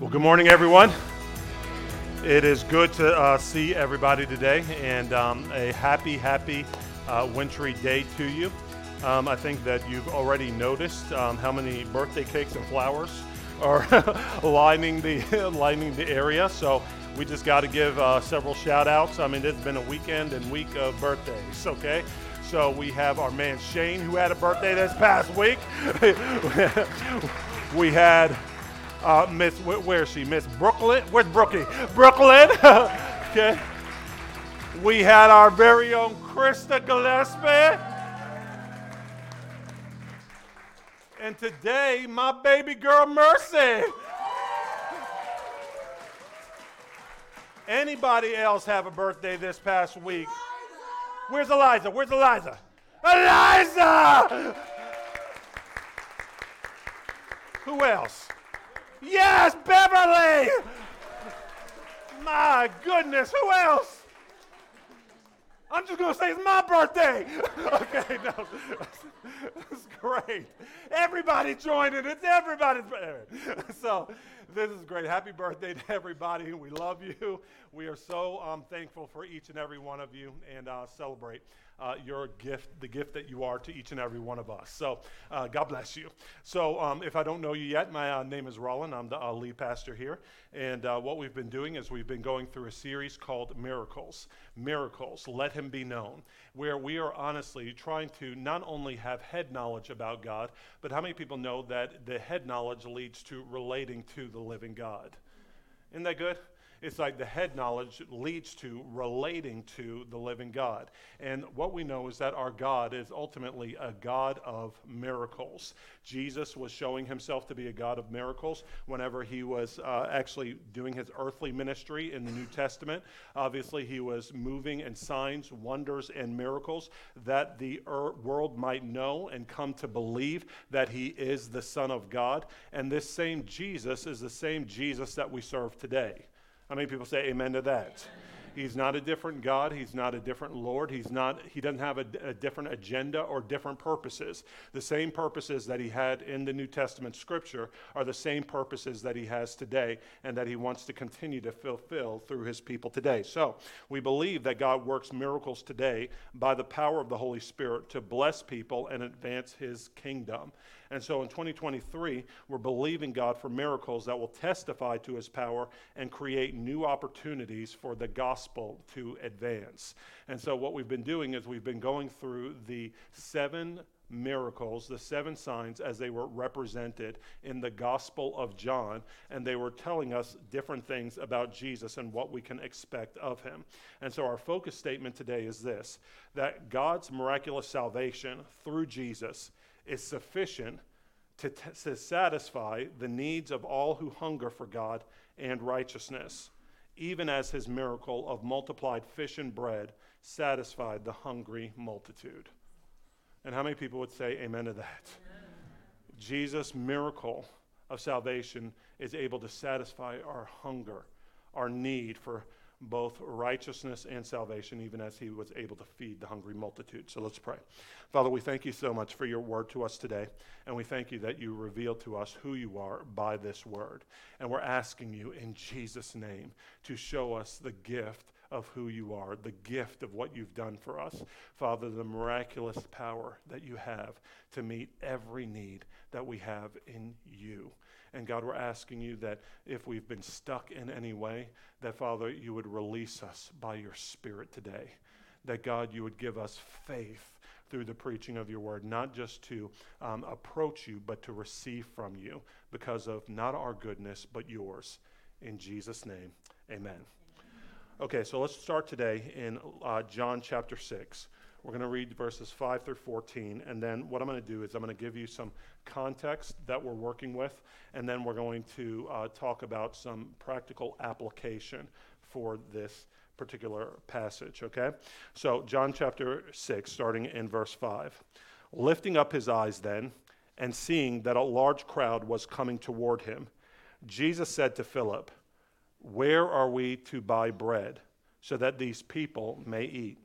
Well, good morning, everyone. It is good to uh, see everybody today, and um, a happy, happy uh, wintry day to you. Um, I think that you've already noticed um, how many birthday cakes and flowers are lining the lining the area. So we just got to give uh, several shout outs. I mean, it's been a weekend and week of birthdays. Okay. So we have our man Shane who had a birthday this past week. we had uh, Miss, where, is she? Miss Brooklyn? Where's Brookie? Brooklyn. okay. We had our very own Krista Gillespie. And today, my baby girl Mercy. Anybody else have a birthday this past week? Where's Eliza? Where's Eliza? Eliza! Who else? Yes, Beverly! My goodness, who else? I'm just going to say it's my birthday. okay, no. That's great. Everybody joined it. It's everybody's birthday. So this is great. Happy birthday to everybody. We love you. We are so um, thankful for each and every one of you and uh, celebrate uh, your gift, the gift that you are to each and every one of us. So uh, God bless you. So um, if I don't know you yet, my uh, name is Roland. I'm the uh, lead pastor here. And uh, what we've been doing is we've been going through a series called Miracles. Miracles, let him be known, where we are honestly trying to not only have head knowledge about God, but how many people know that the head knowledge leads to relating to the living God? Isn't that good? It's like the head knowledge leads to relating to the living God. And what we know is that our God is ultimately a God of miracles. Jesus was showing himself to be a God of miracles whenever he was uh, actually doing his earthly ministry in the New Testament. Obviously, he was moving in signs, wonders, and miracles that the er- world might know and come to believe that he is the Son of God. And this same Jesus is the same Jesus that we serve today. How many people say amen to that? He's not a different God. He's not a different Lord. He's not, he doesn't have a, a, different agenda or different purposes. The same purposes that he had in the New Testament scripture are the same purposes that he has today and that he wants to continue to fulfill through his people today. So we believe that God works miracles today by the power of the Holy Spirit to bless people and advance his kingdom. And so in 2023, we're believing God for miracles that will testify to his power and create new opportunities for the gospel to advance. And so what we've been doing is we've been going through the seven miracles, the seven signs as they were represented in the Gospel of John, and they were telling us different things about Jesus and what we can expect of him. And so our focus statement today is this that God's miraculous salvation through Jesus is sufficient to, t- to satisfy the needs of all who hunger for God and righteousness, even as his miracle of multiplied fish and bread satisfied the hungry multitude. And how many people would say amen to that? Amen. Jesus' miracle of salvation is able to satisfy our hunger, our need for both righteousness and salvation, even as he was able to feed the hungry multitude. So let's pray. Father, we thank you so much for your word to us today, and we thank you that you reveal to us who you are by this word. And we're asking you in Jesus' name to show us the gift of who you are, the gift of what you've done for us. Father, the miraculous power that you have to meet every need that we have in you. And God, we're asking you that if we've been stuck in any way, that Father, you would release us by your Spirit today. That God, you would give us faith through the preaching of your word, not just to um, approach you, but to receive from you because of not our goodness, but yours. In Jesus' name, amen. Okay, so let's start today in uh, John chapter 6. We're going to read verses 5 through 14, and then what I'm going to do is I'm going to give you some context that we're working with, and then we're going to uh, talk about some practical application for this particular passage, okay? So, John chapter 6, starting in verse 5. Lifting up his eyes then, and seeing that a large crowd was coming toward him, Jesus said to Philip, Where are we to buy bread so that these people may eat?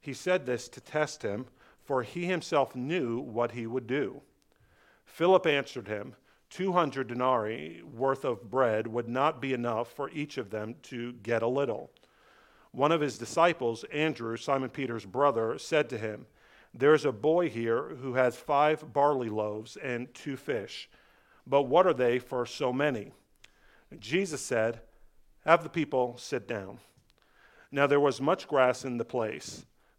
He said this to test him, for he himself knew what he would do. Philip answered him, 200 denarii worth of bread would not be enough for each of them to get a little. One of his disciples, Andrew, Simon Peter's brother, said to him, There's a boy here who has five barley loaves and two fish, but what are they for so many? Jesus said, Have the people sit down. Now there was much grass in the place,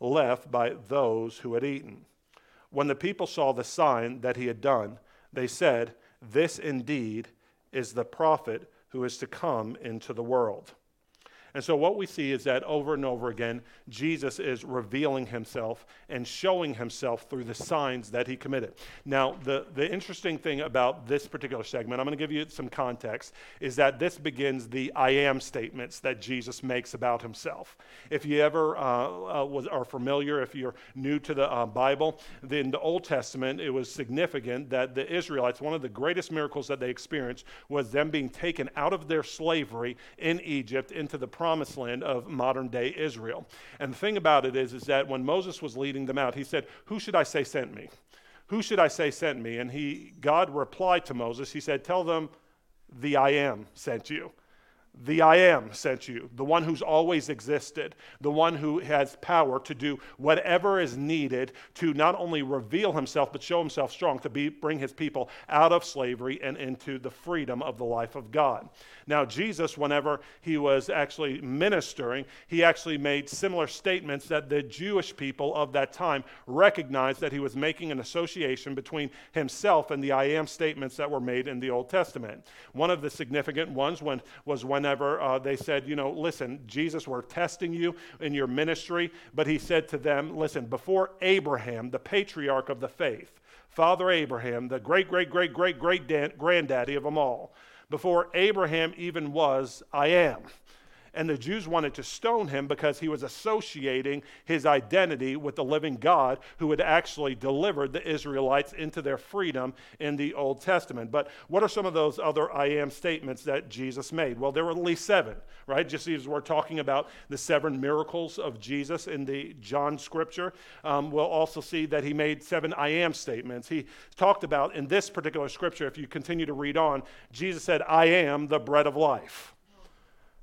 left by those who had eaten. When the people saw the sign that he had done, they said, This indeed is the prophet who is to come into the world. And so, what we see is that over and over again, Jesus is revealing himself and showing himself through the signs that he committed. Now, the, the interesting thing about this particular segment, I'm going to give you some context, is that this begins the I am statements that Jesus makes about himself. If you ever uh, uh, was, are familiar, if you're new to the uh, Bible, in the Old Testament, it was significant that the Israelites, one of the greatest miracles that they experienced was them being taken out of their slavery in Egypt into the promised land of modern day Israel. And the thing about it is, is that when Moses was leading them out, he said, Who should I say sent me? Who should I say sent me? And he, God replied to Moses, He said, Tell them the I am sent you. The I am sent you, the one who's always existed, the one who has power to do whatever is needed to not only reveal himself, but show himself strong, to be, bring his people out of slavery and into the freedom of the life of God. Now, Jesus, whenever he was actually ministering, he actually made similar statements that the Jewish people of that time recognized that he was making an association between himself and the I am statements that were made in the Old Testament. One of the significant ones was when, was whenever uh, they said, you know, listen, Jesus, we're testing you in your ministry, but he said to them, listen, before Abraham, the patriarch of the faith, Father Abraham, the great, great, great, great, great granddaddy of them all, before Abraham even was, I am. And the Jews wanted to stone him because he was associating his identity with the living God who had actually delivered the Israelites into their freedom in the Old Testament. But what are some of those other I am statements that Jesus made? Well, there were at least seven, right? Just as we're talking about the seven miracles of Jesus in the John scripture, um, we'll also see that he made seven I am statements. He talked about in this particular scripture, if you continue to read on, Jesus said, I am the bread of life.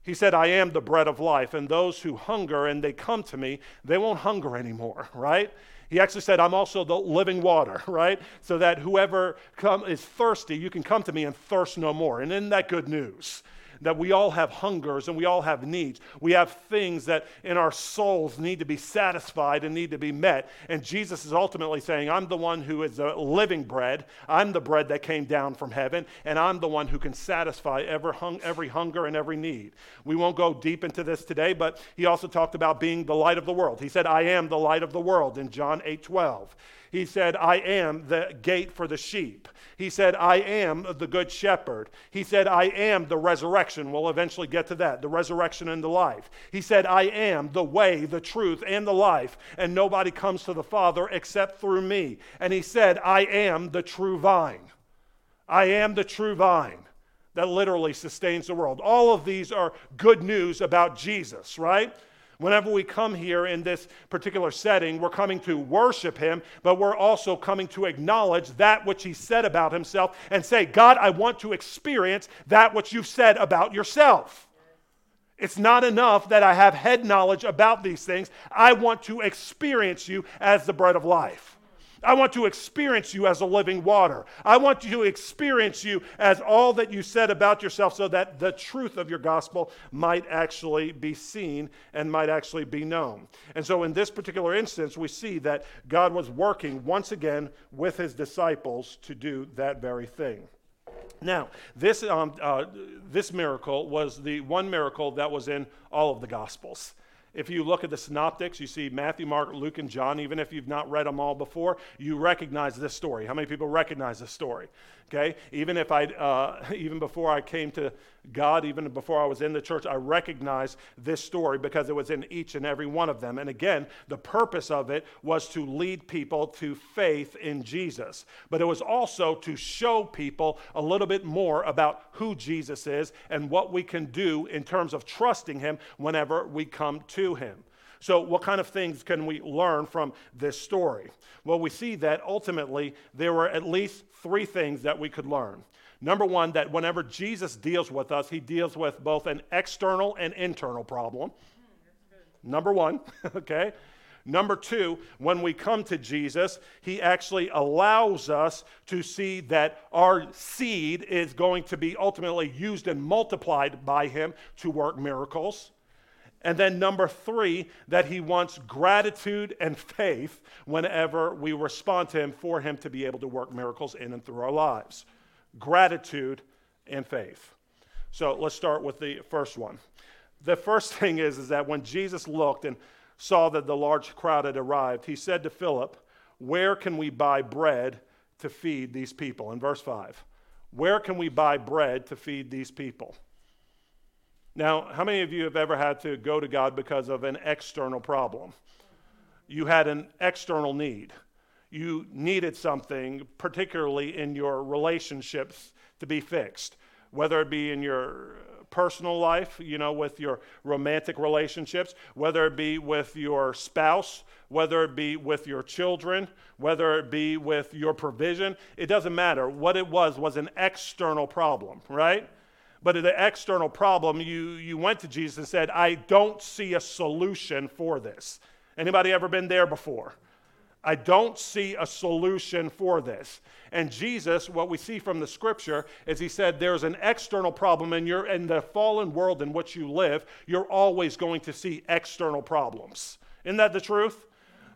He said, I am the bread of life, and those who hunger and they come to me, they won't hunger anymore, right? He actually said, I'm also the living water, right? So that whoever come, is thirsty, you can come to me and thirst no more. And isn't that good news? That we all have hungers and we all have needs. We have things that in our souls need to be satisfied and need to be met. And Jesus is ultimately saying, I'm the one who is the living bread. I'm the bread that came down from heaven, and I'm the one who can satisfy every, hung, every hunger and every need. We won't go deep into this today, but he also talked about being the light of the world. He said, I am the light of the world in John 8 12. He said, I am the gate for the sheep. He said, I am the good shepherd. He said, I am the resurrection. We'll eventually get to that the resurrection and the life. He said, I am the way, the truth, and the life, and nobody comes to the Father except through me. And he said, I am the true vine. I am the true vine that literally sustains the world. All of these are good news about Jesus, right? Whenever we come here in this particular setting, we're coming to worship Him, but we're also coming to acknowledge that which He said about Himself and say, God, I want to experience that which you've said about yourself. It's not enough that I have head knowledge about these things. I want to experience you as the bread of life. I want to experience you as a living water. I want to experience you as all that you said about yourself so that the truth of your gospel might actually be seen and might actually be known. And so, in this particular instance, we see that God was working once again with his disciples to do that very thing. Now, this, um, uh, this miracle was the one miracle that was in all of the Gospels. If you look at the synoptics, you see Matthew, Mark, Luke, and John. Even if you've not read them all before, you recognize this story. How many people recognize this story? Okay, even if I, uh, even before I came to God, even before I was in the church, I recognized this story because it was in each and every one of them. And again, the purpose of it was to lead people to faith in Jesus, but it was also to show people a little bit more about who Jesus is and what we can do in terms of trusting Him whenever we come to Him. So, what kind of things can we learn from this story? Well, we see that ultimately there were at least three things that we could learn. Number one, that whenever Jesus deals with us, he deals with both an external and internal problem. Number one, okay? Number two, when we come to Jesus, he actually allows us to see that our seed is going to be ultimately used and multiplied by him to work miracles. And then number three, that he wants gratitude and faith whenever we respond to him for him to be able to work miracles in and through our lives. Gratitude and faith. So let's start with the first one. The first thing is, is that when Jesus looked and saw that the large crowd had arrived, he said to Philip, Where can we buy bread to feed these people? In verse 5, where can we buy bread to feed these people? Now, how many of you have ever had to go to God because of an external problem? You had an external need. You needed something, particularly in your relationships, to be fixed, whether it be in your personal life, you know, with your romantic relationships, whether it be with your spouse, whether it be with your children, whether it be with your provision. It doesn't matter. What it was was an external problem, right? But the external problem, you, you went to Jesus and said, I don't see a solution for this. Anybody ever been there before? I don't see a solution for this. And Jesus, what we see from the scripture is he said there's an external problem and you're in the fallen world in which you live, you're always going to see external problems. Isn't that the truth?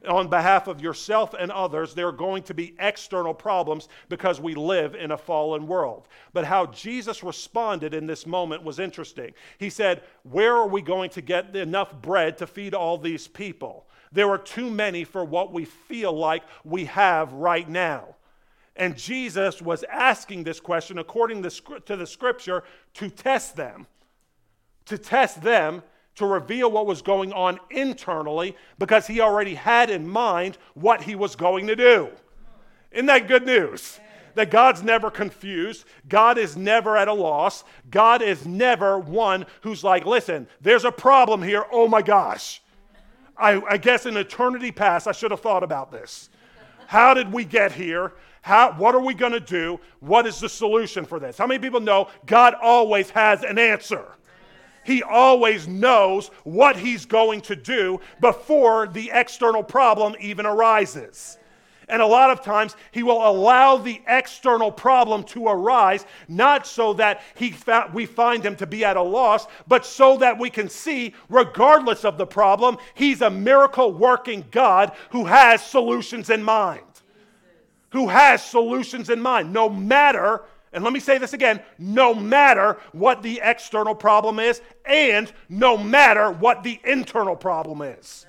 On behalf of yourself and others, there are going to be external problems because we live in a fallen world. But how Jesus responded in this moment was interesting. He said, Where are we going to get enough bread to feed all these people? There are too many for what we feel like we have right now. And Jesus was asking this question according to the scripture to test them, to test them to reveal what was going on internally because he already had in mind what he was going to do. Isn't that good news? That God's never confused. God is never at a loss. God is never one who's like, listen, there's a problem here. Oh my gosh. I, I guess in eternity past, I should have thought about this. How did we get here? How, what are we going to do? What is the solution for this? How many people know God always has an answer? He always knows what he's going to do before the external problem even arises. And a lot of times, he will allow the external problem to arise, not so that he fa- we find him to be at a loss, but so that we can see, regardless of the problem, he's a miracle working God who has solutions in mind. Who has solutions in mind, no matter and let me say this again no matter what the external problem is, and no matter what the internal problem is.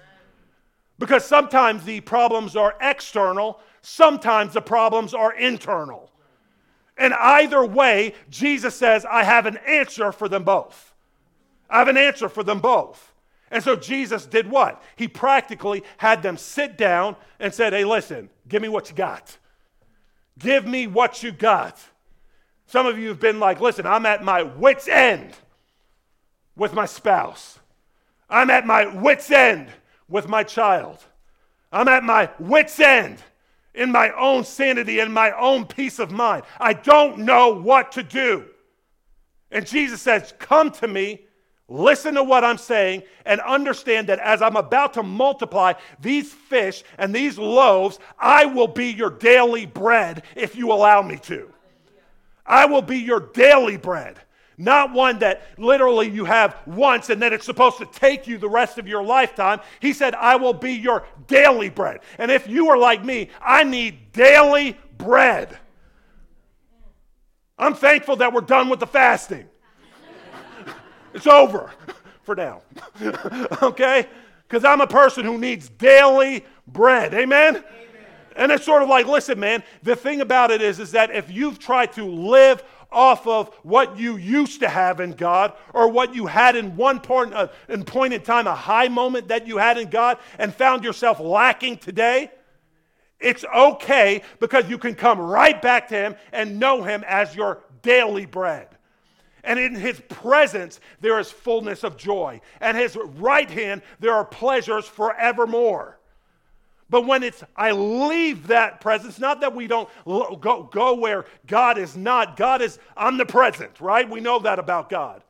Because sometimes the problems are external, sometimes the problems are internal. And either way, Jesus says, I have an answer for them both. I have an answer for them both. And so Jesus did what? He practically had them sit down and said, Hey, listen, give me what you got. Give me what you got. Some of you have been like, listen, I'm at my wits' end with my spouse. I'm at my wits' end with my child. I'm at my wits' end in my own sanity and my own peace of mind. I don't know what to do. And Jesus says, Come to me, listen to what I'm saying, and understand that as I'm about to multiply these fish and these loaves, I will be your daily bread if you allow me to. I will be your daily bread. Not one that literally you have once and then it's supposed to take you the rest of your lifetime. He said, I will be your daily bread. And if you are like me, I need daily bread. I'm thankful that we're done with the fasting. it's over for now. okay? Because I'm a person who needs daily bread. Amen? Amen? And it's sort of like, listen, man, the thing about it is, is that if you've tried to live off of what you used to have in God or what you had in one point, uh, in point in time, a high moment that you had in God, and found yourself lacking today, it's okay because you can come right back to Him and know Him as your daily bread. And in his presence, there is fullness of joy. And his right hand, there are pleasures forevermore. But when it's, I leave that presence, not that we don't go, go where God is not, God is omnipresent, right? We know that about God.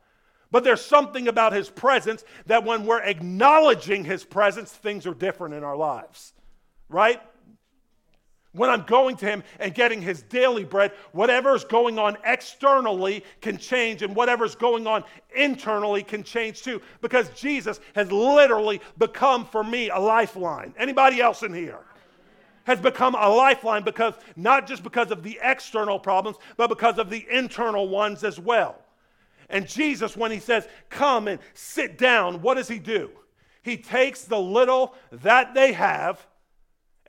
But there's something about his presence that when we're acknowledging his presence, things are different in our lives, right? When I'm going to him and getting his daily bread, whatever's going on externally can change, and whatever's going on internally can change too. Because Jesus has literally become for me a lifeline. Anybody else in here? Has become a lifeline because not just because of the external problems, but because of the internal ones as well. And Jesus, when he says, Come and sit down, what does he do? He takes the little that they have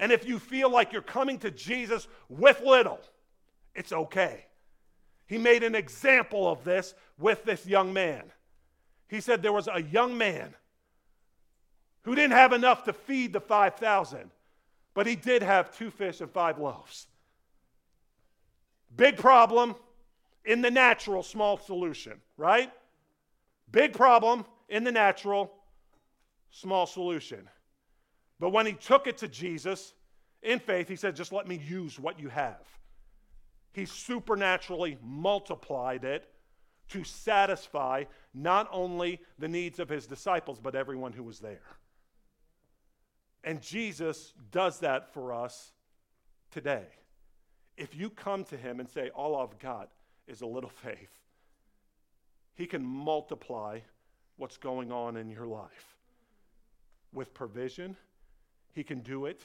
and if you feel like you're coming to Jesus with little, it's okay. He made an example of this with this young man. He said there was a young man who didn't have enough to feed the 5,000, but he did have two fish and five loaves. Big problem in the natural, small solution, right? Big problem in the natural, small solution. But when he took it to Jesus in faith, he said, Just let me use what you have. He supernaturally multiplied it to satisfy not only the needs of his disciples, but everyone who was there. And Jesus does that for us today. If you come to him and say, All I've got is a little faith, he can multiply what's going on in your life with provision he can do it.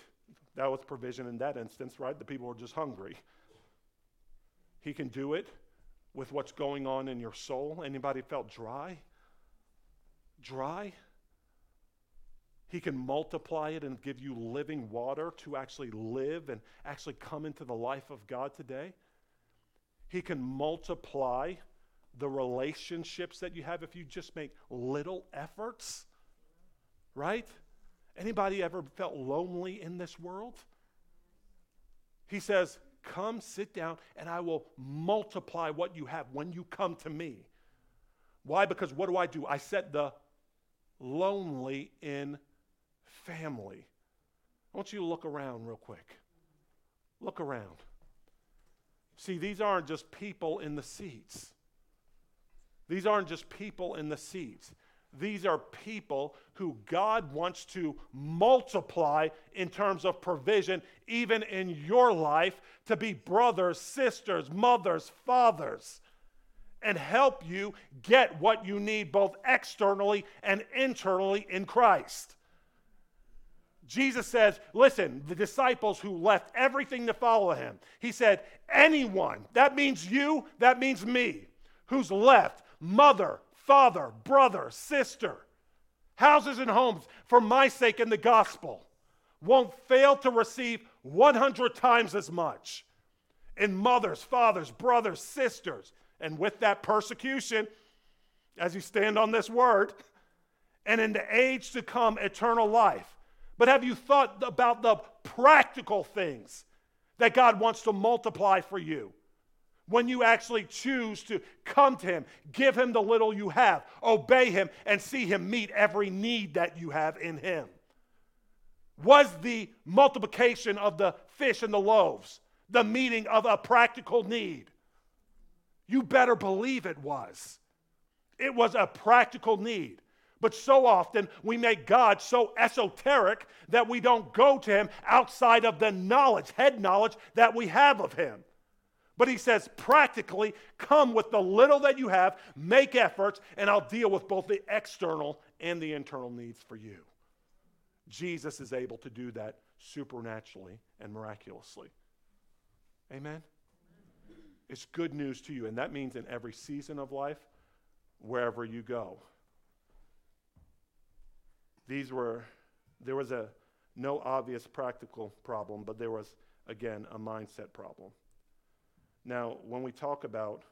That was provision in that instance, right? The people were just hungry. He can do it with what's going on in your soul. Anybody felt dry? Dry? He can multiply it and give you living water to actually live and actually come into the life of God today. He can multiply the relationships that you have if you just make little efforts, right? Anybody ever felt lonely in this world? He says, Come, sit down, and I will multiply what you have when you come to me. Why? Because what do I do? I set the lonely in family. I want you to look around real quick. Look around. See, these aren't just people in the seats. These aren't just people in the seats. These are people who God wants to multiply in terms of provision, even in your life, to be brothers, sisters, mothers, fathers, and help you get what you need both externally and internally in Christ. Jesus says, listen, the disciples who left everything to follow him, he said, anyone, that means you, that means me, who's left mother, father, brother, sister, houses and homes for my sake in the gospel won't fail to receive 100 times as much in mothers, fathers, brothers, sisters. And with that persecution, as you stand on this word, and in the age to come, eternal life. But have you thought about the practical things that God wants to multiply for you? When you actually choose to come to Him, give Him the little you have, obey Him, and see Him meet every need that you have in Him? Was the multiplication of the fish and the loaves the meeting of a practical need? You better believe it was. It was a practical need. But so often we make God so esoteric that we don't go to Him outside of the knowledge, head knowledge that we have of Him. But he says, practically, come with the little that you have, make efforts, and I'll deal with both the external and the internal needs for you. Jesus is able to do that supernaturally and miraculously. Amen? It's good news to you, and that means in every season of life, wherever you go. These were There was a no obvious practical problem, but there was, again, a mindset problem. Now, when we talk about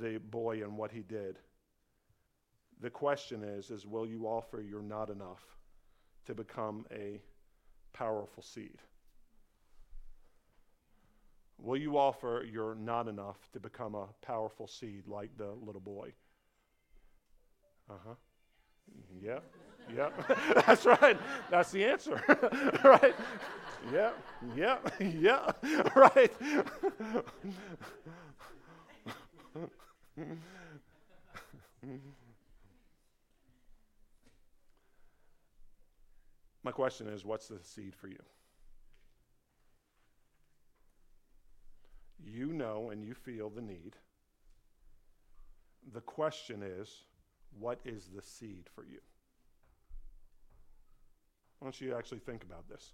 the boy and what he did, the question is, is will you offer your not enough to become a powerful seed? Will you offer your not enough to become a powerful seed like the little boy? Uh huh. Yep. Yep. That's right. That's the answer. right? Yep. Yep. Yep. right. My question is what's the seed for you? You know and you feel the need. The question is what is the seed for you? I want you to actually think about this.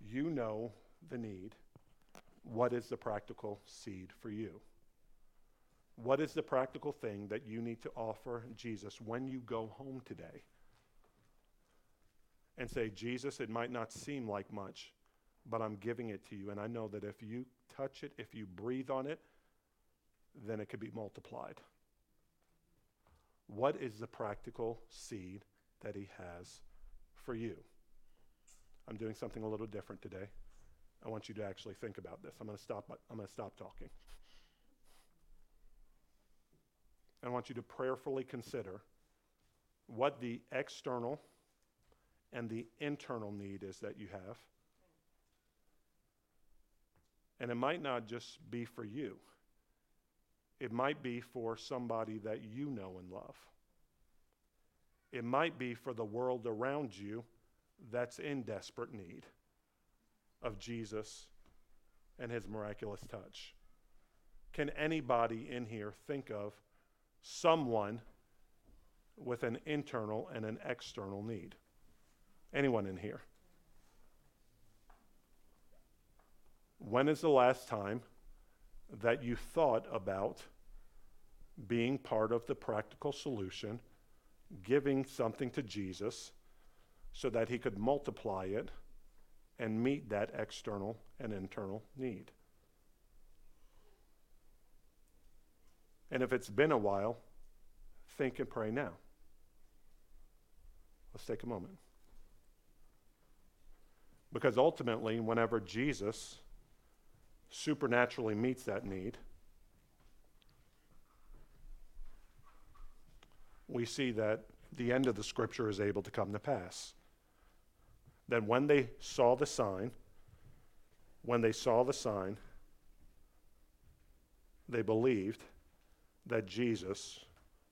You know the need. What is the practical seed for you? What is the practical thing that you need to offer Jesus when you go home today? And say, Jesus, it might not seem like much, but I'm giving it to you. And I know that if you touch it, if you breathe on it, then it could be multiplied. What is the practical seed that He has for you? I'm doing something a little different today. I want you to actually think about this. I'm going to stop. I'm going to stop talking. I want you to prayerfully consider what the external and the internal need is that you have. And it might not just be for you. It might be for somebody that you know and love. It might be for the world around you that's in desperate need of Jesus and his miraculous touch. Can anybody in here think of someone with an internal and an external need? Anyone in here? When is the last time that you thought about being part of the practical solution, giving something to Jesus so that he could multiply it and meet that external and internal need. And if it's been a while, think and pray now. Let's take a moment. Because ultimately, whenever Jesus supernaturally meets that need, we see that the end of the scripture is able to come to pass. Then, when they saw the sign, when they saw the sign, they believed that Jesus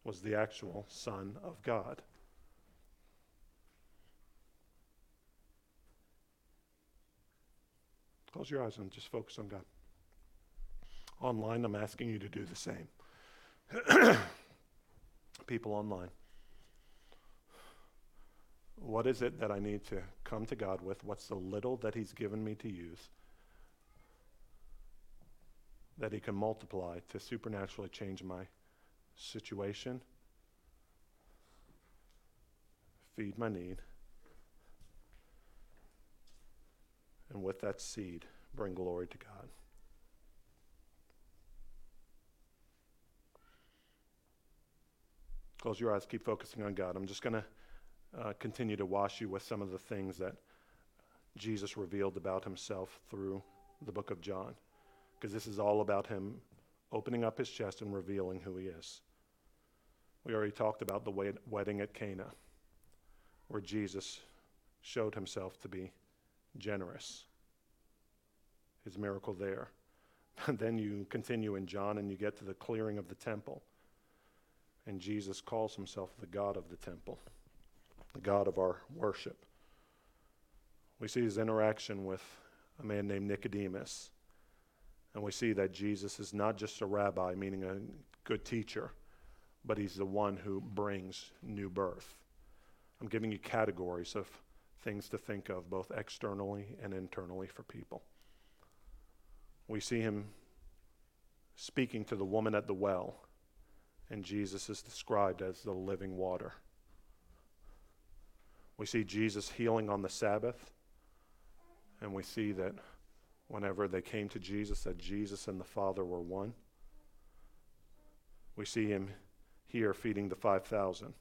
was the actual Son of God. Close your eyes and just focus on God. Online, I'm asking you to do the same. People online. What is it that I need to come to God with? What's the little that He's given me to use that He can multiply to supernaturally change my situation, feed my need, and with that seed, bring glory to God? Close your eyes, keep focusing on God. I'm just going to uh, continue to wash you with some of the things that Jesus revealed about himself through the book of John, because this is all about him opening up his chest and revealing who he is. We already talked about the wedding at Cana, where Jesus showed himself to be generous, his miracle there. And then you continue in John and you get to the clearing of the temple. And Jesus calls himself the God of the temple the God of our worship. We see his interaction with a man named Nicodemus. And we see that Jesus is not just a rabbi, meaning a good teacher, but he's the one who brings new birth. I'm giving you categories of things to think of, both externally and internally for people. We see him speaking to the woman at the well, and Jesus is described as the living water. We see Jesus healing on the Sabbath, and we see that whenever they came to Jesus, that Jesus and the Father were one. We see him here feeding the 5,000.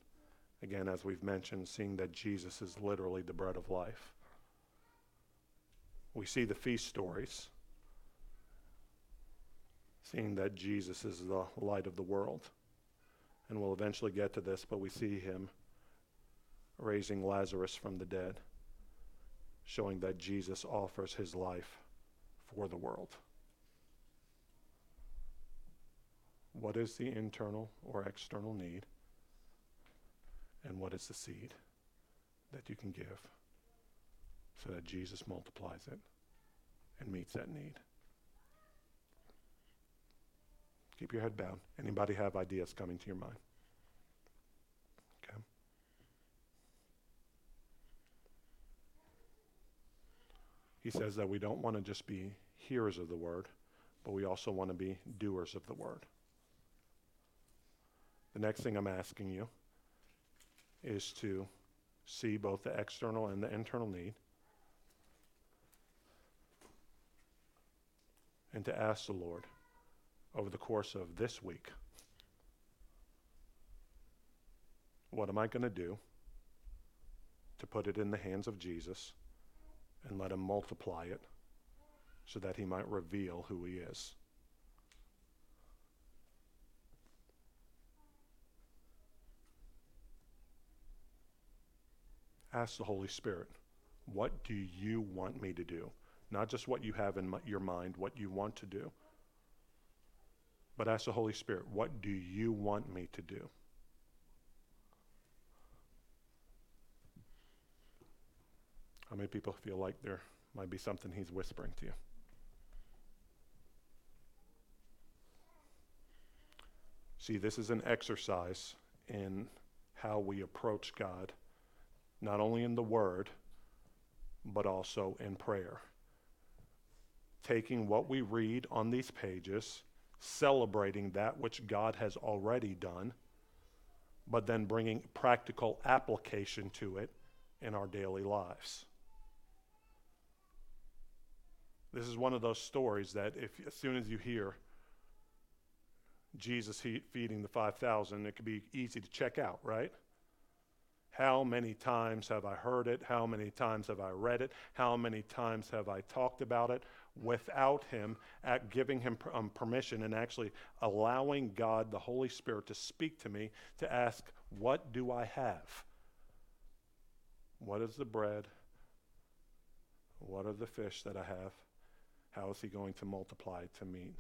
Again, as we've mentioned, seeing that Jesus is literally the bread of life. We see the feast stories, seeing that Jesus is the light of the world. And we'll eventually get to this, but we see him raising Lazarus from the dead, showing that Jesus offers his life for the world. What is the internal or external need? And what is the seed that you can give so that Jesus multiplies it and meets that need? Keep your head bowed. Anybody have ideas coming to your mind? Okay. He says that we don't want to just be hearers of the word, but we also want to be doers of the word. The next thing I'm asking you is to see both the external and the internal need. And to ask the Lord over the course of this week what am I going to do to put it in the hands of Jesus and let him multiply it so that he might reveal who he is? Ask the Holy Spirit, what do you want me to do? Not just what you have in my, your mind, what you want to do. But ask the Holy Spirit, what do you want me to do? How many people feel like there might be something He's whispering to you? See, this is an exercise in how we approach God not only in the Word, but also in prayer. Taking what we read on these pages, celebrating that which God has already done, but then bringing practical application to it in our daily lives. This is one of those stories that if as soon as you hear Jesus feeding the 5,000, it could be easy to check out, right? How many times have I heard it? How many times have I read it? How many times have I talked about it without Him at giving Him um, permission and actually allowing God, the Holy Spirit, to speak to me to ask, What do I have? What is the bread? What are the fish that I have? How is He going to multiply to meet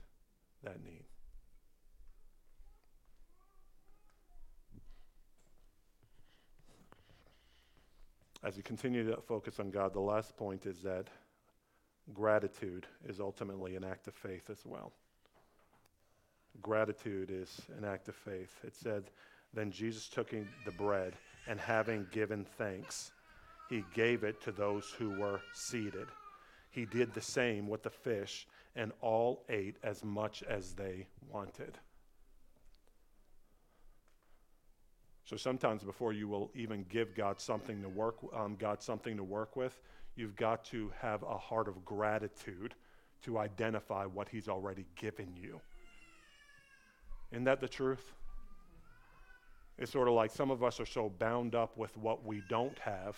that need? as we continue to focus on God, the last point is that gratitude is ultimately an act of faith as well. Gratitude is an act of faith. It said, Then Jesus took the bread, and having given thanks, he gave it to those who were seated. He did the same with the fish, and all ate as much as they wanted. So sometimes before you will even give God something to work, um, God something to work with, you've got to have a heart of gratitude to identify what He's already given you. Isn't that the truth? It's sort of like some of us are so bound up with what we don't have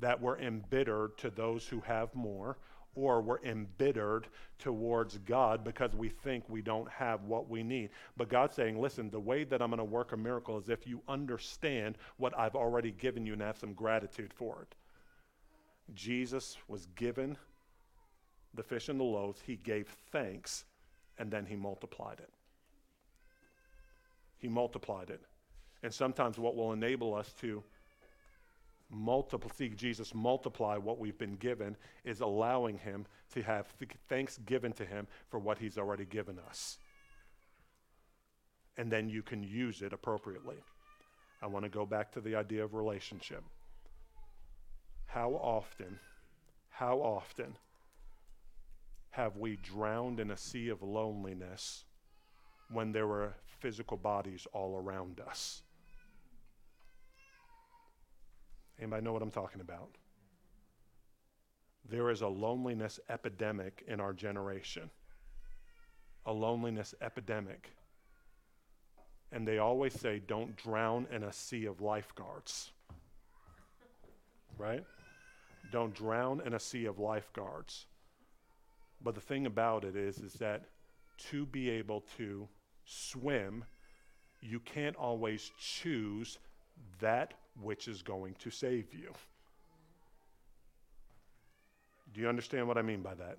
that we're embittered to those who have more, or we're embittered towards God because we think we don't have what we need. But God's saying, listen, the way that I'm going to work a miracle is if you understand what I've already given you and have some gratitude for it. Jesus was given the fish and the loaves, he gave thanks, and then he multiplied it. He multiplied it. And sometimes what will enable us to multiple, see Jesus multiply what we've been given is allowing him to have thanks given to him for what he's already given us. And then you can use it appropriately. I want to go back to the idea of relationship. How often, how often have we drowned in a sea of loneliness when there were physical bodies all around us? Anybody know what I'm talking about? There is a loneliness epidemic in our generation. A loneliness epidemic. And they always say, don't drown in a sea of lifeguards. Right? Don't drown in a sea of lifeguards. But the thing about it is, is that to be able to swim, you can't always choose that which is going to save you. Do you understand what I mean by that?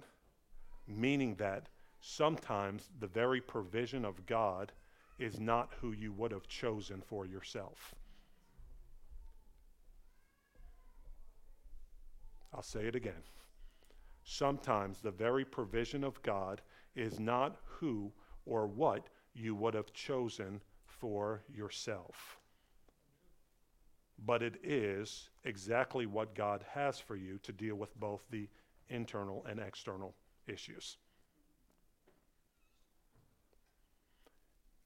Meaning that sometimes the very provision of God is not who you would have chosen for yourself. I'll say it again. Sometimes the very provision of God is not who or what you would have chosen for yourself. But it is exactly what God has for you to deal with both the internal and external issues.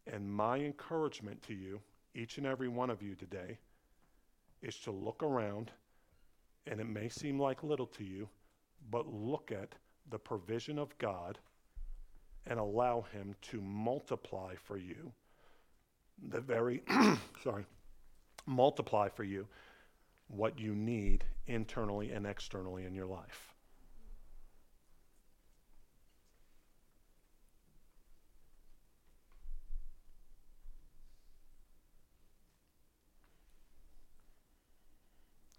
And my encouragement to you, each and every one of you today, is to look around, and it may seem like little to you, but look at the provision of God and allow Him to multiply for you the very, sorry, multiply for you what you need internally and externally in your life.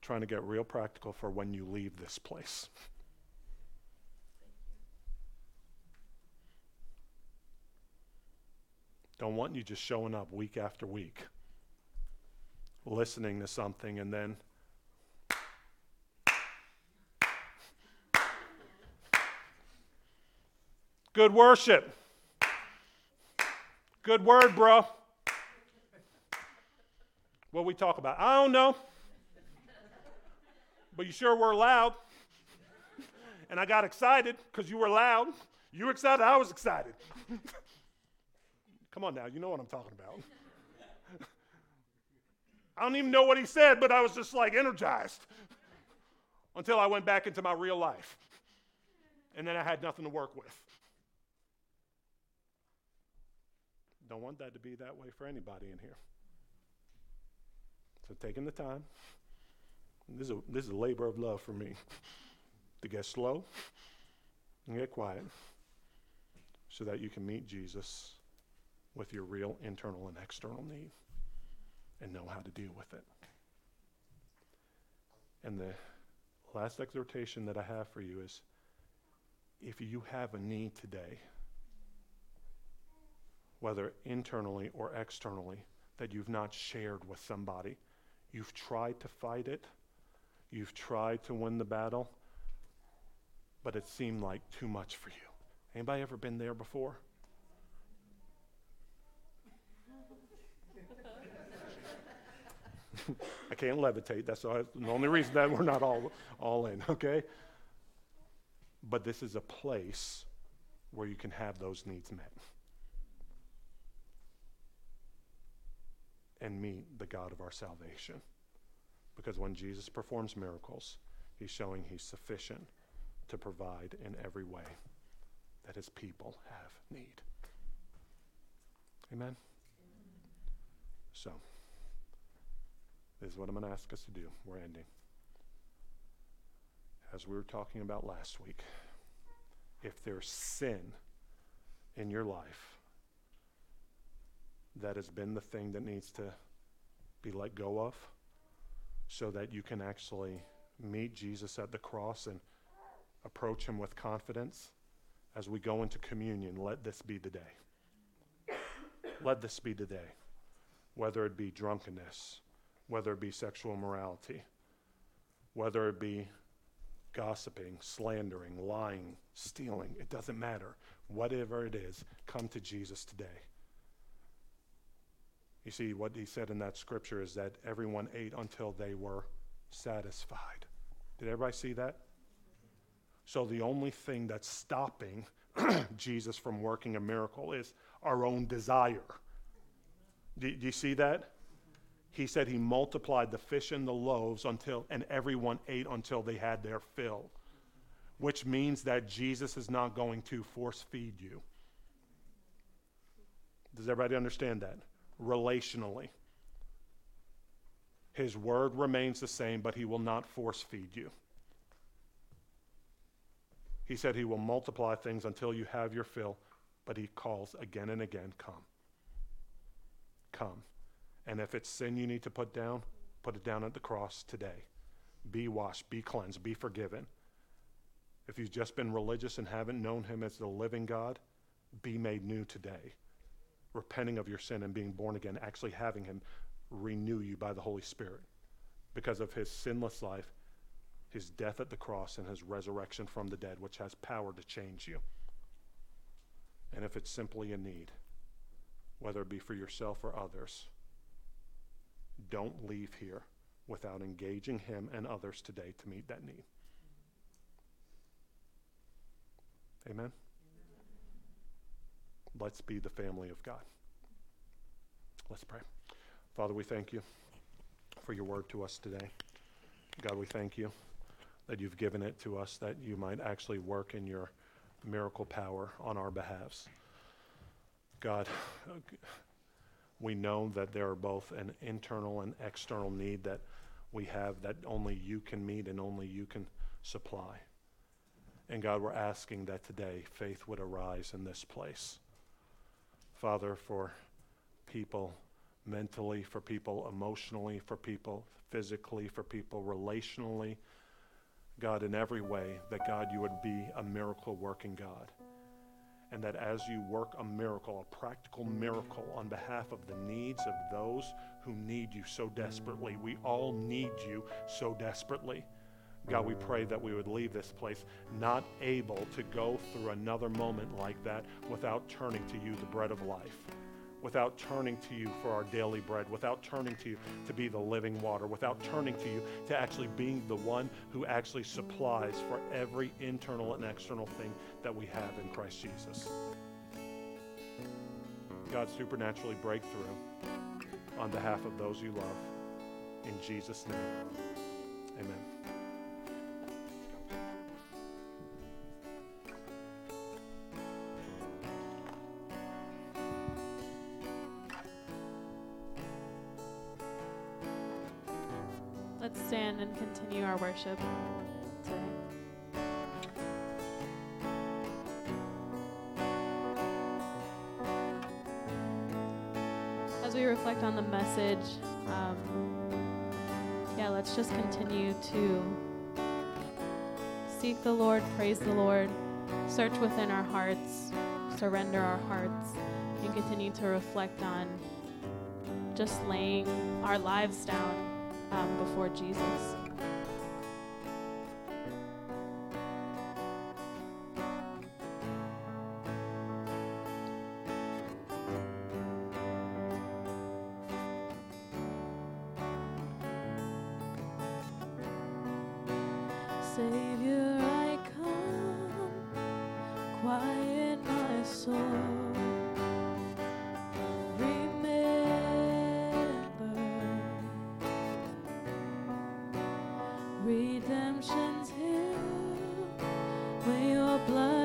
Trying to get real practical for when you leave this place. Don't want you just showing up week after week, listening to something, and then Good worship. Good word, bro. What we talk about? I don't know but you sure were loud. and I got excited because you were loud. You were excited, I was excited. Come on now, you know what I'm talking about. I don't even know what he said, but I was just like energized until I went back into my real life. And then I had nothing to work with. Don't want that to be that way for anybody in here. So taking the time. This is a, this is a labor of love for me to get slow and get quiet so that you can meet Jesus with your real internal and external need and know how to deal with it. And the last exhortation that I have for you is if you have a need today, whether internally or externally, that you've not shared with somebody, you've tried to fight it You've tried to win the battle, but it seemed like too much for you. Anybody ever been there before? I can't levitate. That's the only reason that we're not all, all in, okay? But this is a place where you can have those needs met and meet the God of our salvation. Because when Jesus performs miracles, he's showing he's sufficient to provide in every way that his people have need. Amen? So, this is what I'm going to ask us to do. We're ending. As we were talking about last week, if there's sin in your life that has been the thing that needs to be let go of, so that you can actually meet Jesus at the cross and approach him with confidence as we go into communion. Let this be the day. Let this be the day. Whether it be drunkenness, whether it be sexual immorality, whether it be gossiping, slandering, lying, stealing, it doesn't matter. Whatever it is, come to Jesus today. You see, what he said in that scripture is that everyone ate until they were satisfied. Did everybody see that? So the only thing that's stopping Jesus from working a miracle is our own desire. Do, do, you see that? He said he multiplied the fish and the loaves until, and everyone ate until they had their fill, which means that Jesus is not going to force feed you. Does everybody understand that? Relationally. His word remains the same, but he will not force feed you. He said he will multiply things until you have your fill, but he calls again and again, Come. Come. And if it's sin you need to put down, put it down at the cross today. Be washed, be cleansed, be forgiven. If you've just been religious and haven't known him as the living God, be made new today. Repenting of your sin and being born again, actually having him renew you by the Holy Spirit because of his sinless life, his death at the cross, and his resurrection from the dead, which has power to change you. And if it's simply a need, whether it be for yourself or others, don't leave here without engaging him and others today to meet that need. Amen? Let's be the family of God. Let's pray. Father, we thank you for your word to us today. God, we thank you that you've given it to us that you might actually work in your miracle power on our behalves. God, we know that there are both an internal and external need that we have that only you can meet and only you can supply. And God, we're asking that today faith would arise in this place. Father, for people mentally, for people emotionally, for people physically, for people relationally, God, in every way, that God, you would be a miracle working God and that as you work a miracle, a practical miracle on behalf of the needs of those who need you so desperately, we all need you so desperately. God, we pray that we would leave this place not able to go through another moment like that without turning to you, the bread of life without turning to you for our daily bread, without turning to you to be the living water, without turning to you to actually being the one who actually supplies for every internal and external thing that we have in Christ Jesus. God, supernaturally break through on behalf of those you love. In Jesus' name, amen. Our worship today. As we reflect on the message, um, yeah, let's just continue to seek the Lord, praise the Lord, search within our hearts, surrender our hearts, and continue to reflect on just laying our lives down um, before Jesus. redemption's hill, where your blood.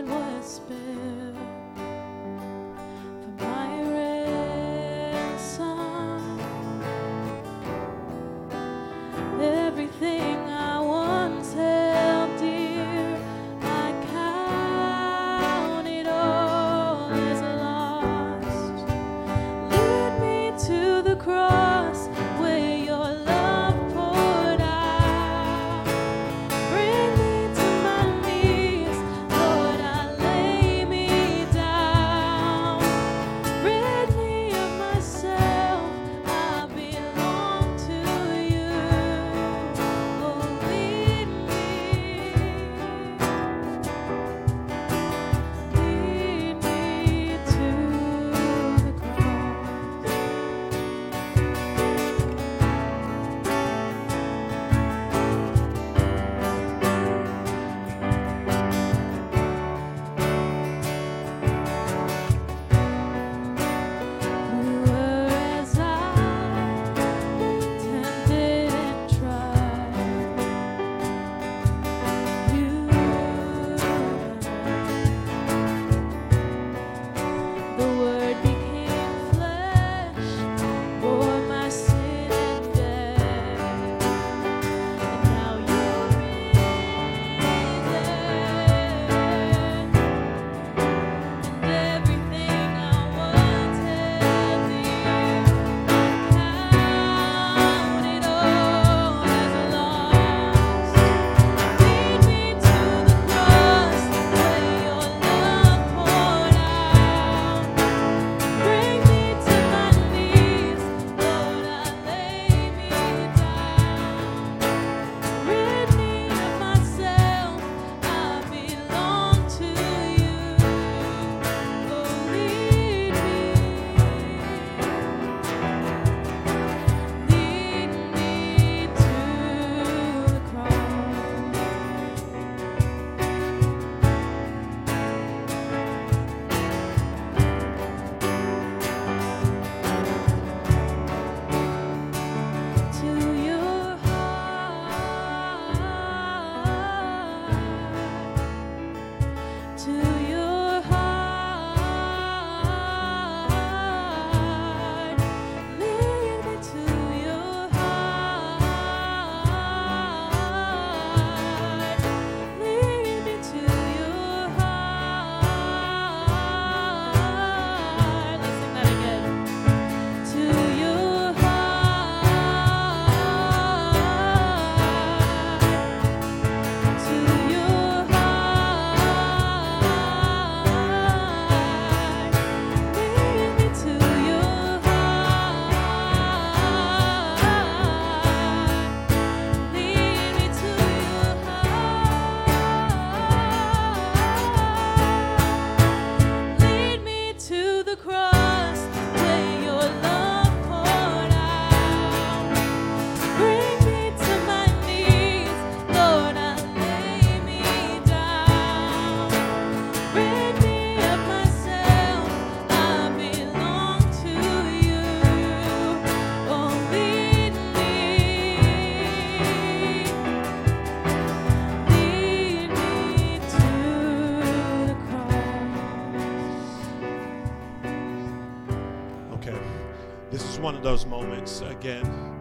Moments, again,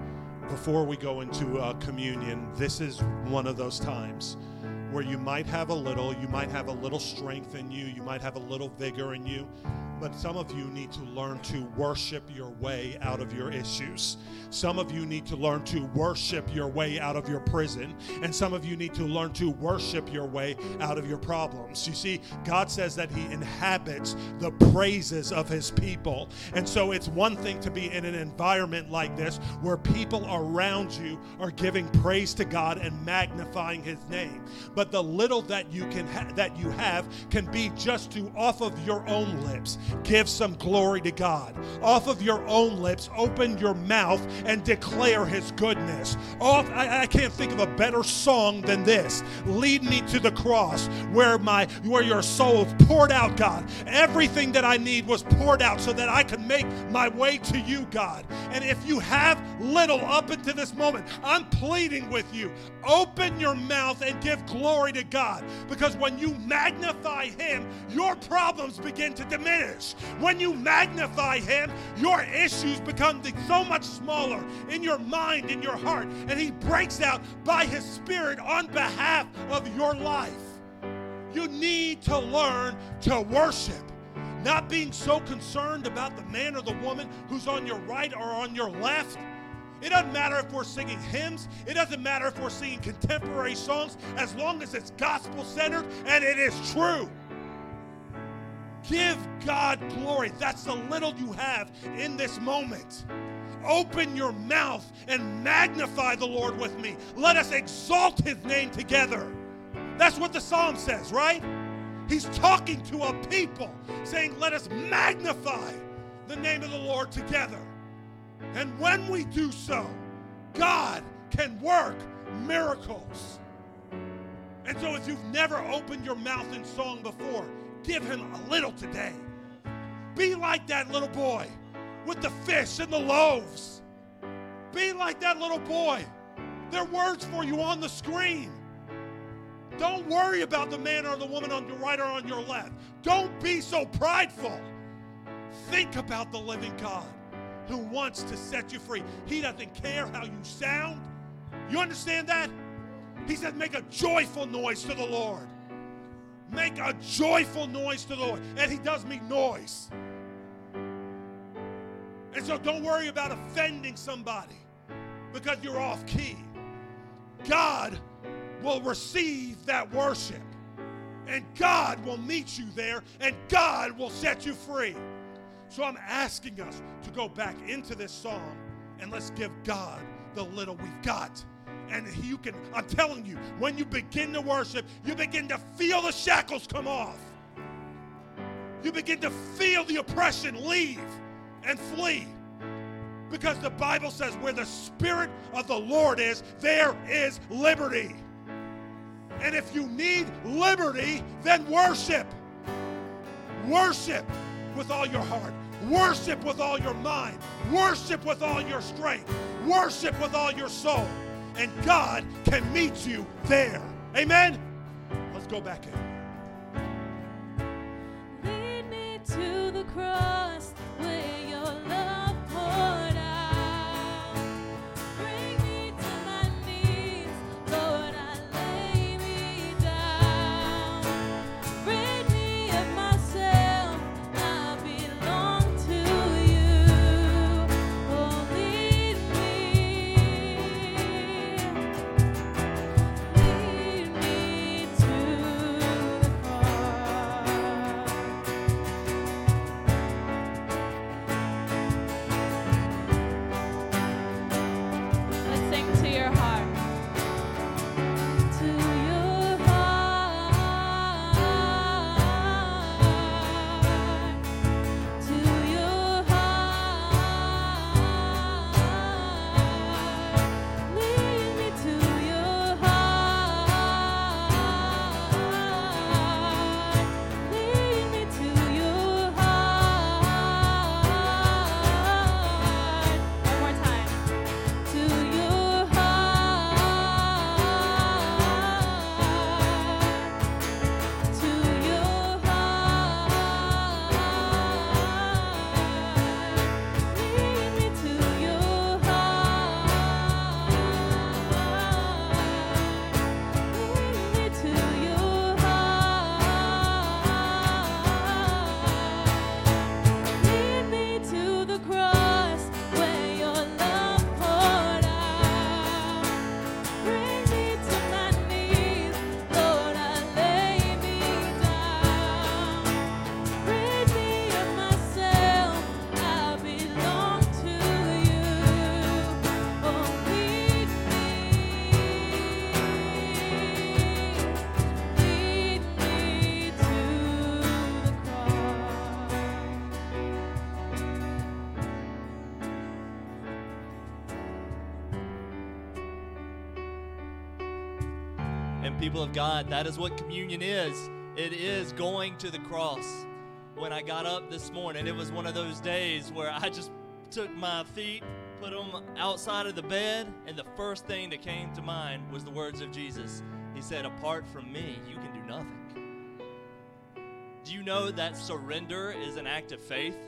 before we go into uh, communion, this is one of those times where you might have a little, you might have a little strength in you, you might have a little vigor in you, but some of you need to learn to worship your way out of your issues. Some of you need to learn to worship your way out of your prison. And some of you need to learn to worship your way out of your problems. You see, God says that He inhabits the praises of His people. And so it's one thing to be in an environment like this where people around you are giving praise to God and magnifying His name. But the little that you can ha- that you have can be just to off of your own lips give some glory to God. Off of your own lips, open your mouth and declare his goodness. Off, I, I can't think of a better song than this. Lead me to the cross where my where your soul is poured out, God. Everything that I need was poured out so that I can make my way to you, God. And if you have little up into this moment, I'm pleading with you. Open your mouth and give glory to God. Because when you magnify him, your problems begin to diminish. When you magnify Him, your issues become so much smaller in your mind, in your heart, and He breaks out by His Spirit on behalf of your life. You need to learn to worship. Not being so concerned about the man or the woman who's on your right or on your left. It doesn't matter if we're singing hymns. It doesn't matter if we're singing contemporary songs, as long as it's gospel centered and it is true. Give God glory. That's the little you have in this moment. Open your mouth and magnify the Lord with me. Let us exalt his name together. That's what the psalm says, right? He's talking to a people saying, Let us magnify the name of the Lord together. And when we do so, God can work miracles. And so, if you've never opened your mouth in song before, Give him a little today. Be like that little boy with the fish and the loaves. Be like that little boy. There are words for you on the screen. Don't worry about the man or the woman on your right or on your left. Don't be so prideful. Think about the living God who wants to set you free. He doesn't care how you sound. You understand that? He said, make a joyful noise to the Lord. Make a joyful noise to the Lord. And He does me noise. And so don't worry about offending somebody because you're off key. God will receive that worship. And God will meet you there, and God will set you free. So I'm asking us to go back into this song and let's give God the little we've got and you can, I'm telling you, when you begin to worship, you begin to feel the shackles come off. You begin to feel the oppression leave and flee. Because the Bible says, where the Spirit of the Lord is, there is liberty. And if you need liberty, then worship. Worship with all your heart. Worship with all your mind. Worship with all your strength. Worship with all your soul and God can meet you there. Amen? Let's go back in. Lead me to the cross people of God, that is what communion is. It is going to the cross. When I got up this morning, it was one of those days where I just took my feet, put them outside of the bed, and the first thing that came to mind was the words of Jesus. He said, Apart from me, you can do nothing. Do you know that surrender is an act of faith?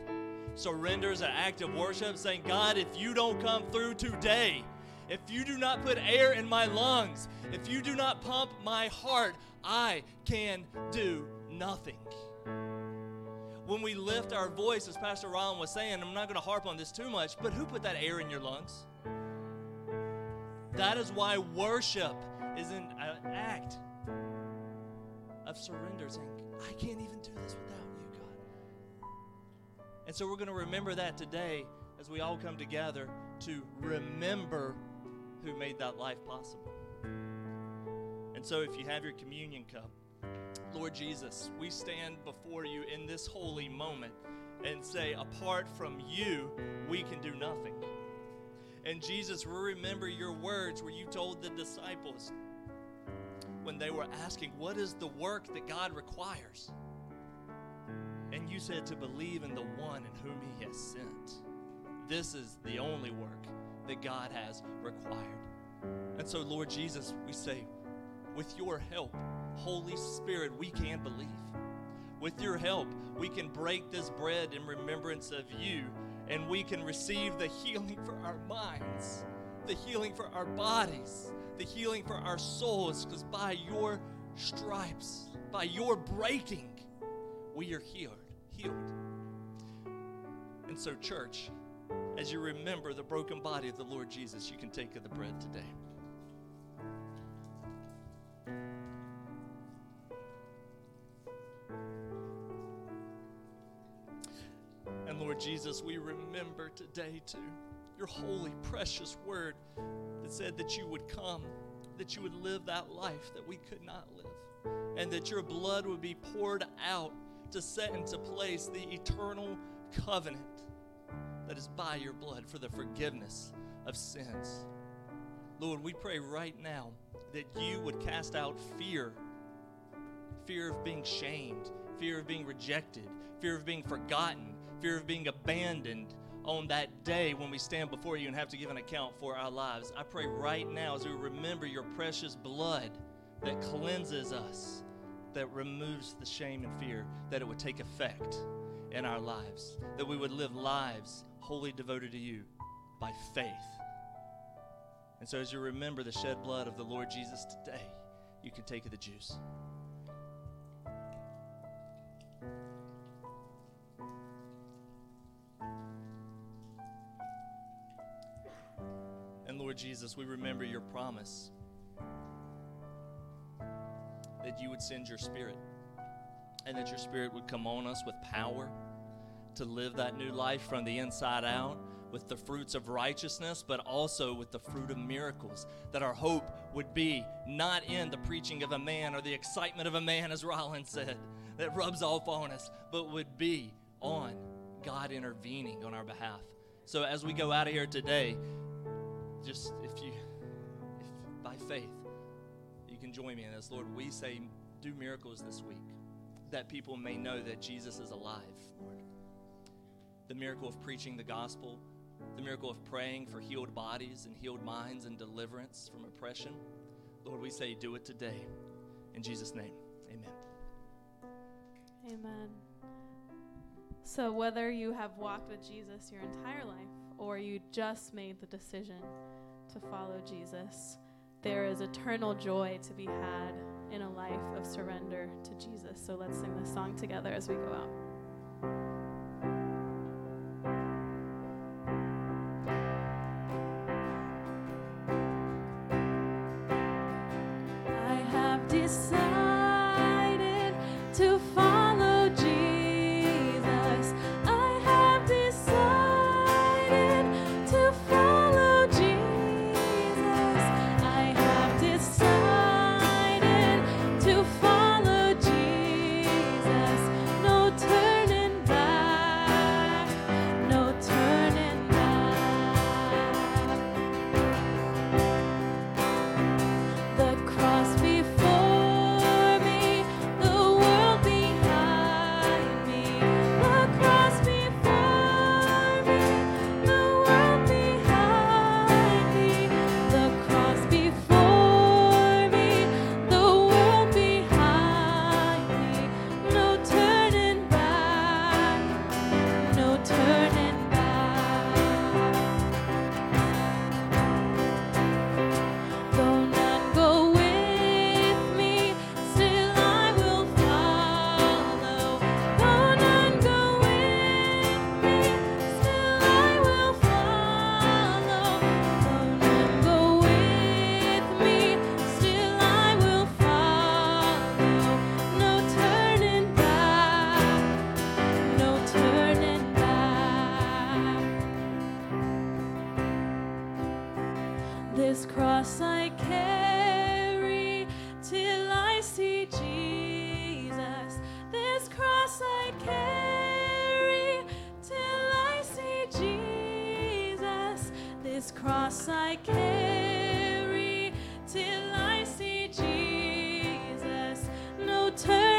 Surrender is an act of worship, saying, God, if you don't come through today, if you do not put air in my lungs, if you do not pump my heart, I can do nothing. When we lift our voice, as Pastor Ron was saying, I'm not going to harp on this too much, but who put that air in your lungs? That is why worship is an act of surrender, saying, I can't even do this without you, God. And so we're going to remember that today as we all come together to remember who made that life possible. And so if you have your communion cup, Lord Jesus, we stand before you in this holy moment and say, apart from you, we can do nothing. And Jesus, we remember your words where you told the disciples when they were asking, What is the work that God requires? And you said to believe in the one in whom He has sent. This is the only work that God has required. And so, Lord Jesus, we say, with your help, Holy Spirit, we can believe. With your help, we can break this bread in remembrance of you, and we can receive the healing for our minds, the healing for our bodies, the healing for our souls, because by your stripes, by your breaking, we are healed. Healed. And so, church, as you remember the broken body of the Lord Jesus, you can take of the bread today. And Lord Jesus, we remember today too your holy, precious word that said that you would come, that you would live that life that we could not live, and that your blood would be poured out to set into place the eternal covenant that is by your blood for the forgiveness of sins. Lord, we pray right now that you would cast out fear fear of being shamed, fear of being rejected, fear of being forgotten, fear of being abandoned on that day when we stand before you and have to give an account for our lives. I pray right now as we remember your precious blood that cleanses us, that removes the shame and fear, that it would take effect in our lives, that we would live lives wholly devoted to you by faith. And so, as you remember the shed blood of the Lord Jesus today, you can take of the juice. And Lord Jesus, we remember your promise that you would send your spirit and that your spirit would come on us with power to live that new life from the inside out with the fruits of righteousness, but also with the fruit of miracles. That our hope would be not in the preaching of a man or the excitement of a man, as Rollins said, that rubs off on us, but would be on God intervening on our behalf. So as we go out of here today, just if you, if by faith, you can join me in this, Lord, we say, do miracles this week that people may know that Jesus is alive, Lord the miracle of preaching the gospel, the miracle of praying for healed bodies and healed minds and deliverance from oppression. Lord, we say, do it today. In Jesus' name, amen. Amen. So, whether you have walked with Jesus your entire life or you just made the decision to follow Jesus, there is eternal joy to be had in a life of surrender to Jesus. So, let's sing this song together as we go out. This cross I carry till I see Jesus. This cross I carry till I see Jesus. This cross I carry till I see Jesus. No turning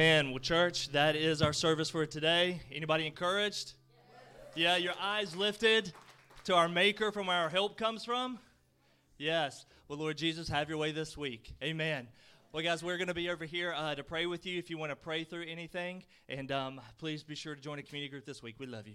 Amen. Well, church, that is our service for today. Anybody encouraged? Yeah, your eyes lifted to our Maker from where our help comes from? Yes. Well, Lord Jesus, have your way this week. Amen. Well, guys, we're going to be over here uh, to pray with you if you want to pray through anything. And um, please be sure to join a community group this week. We love you.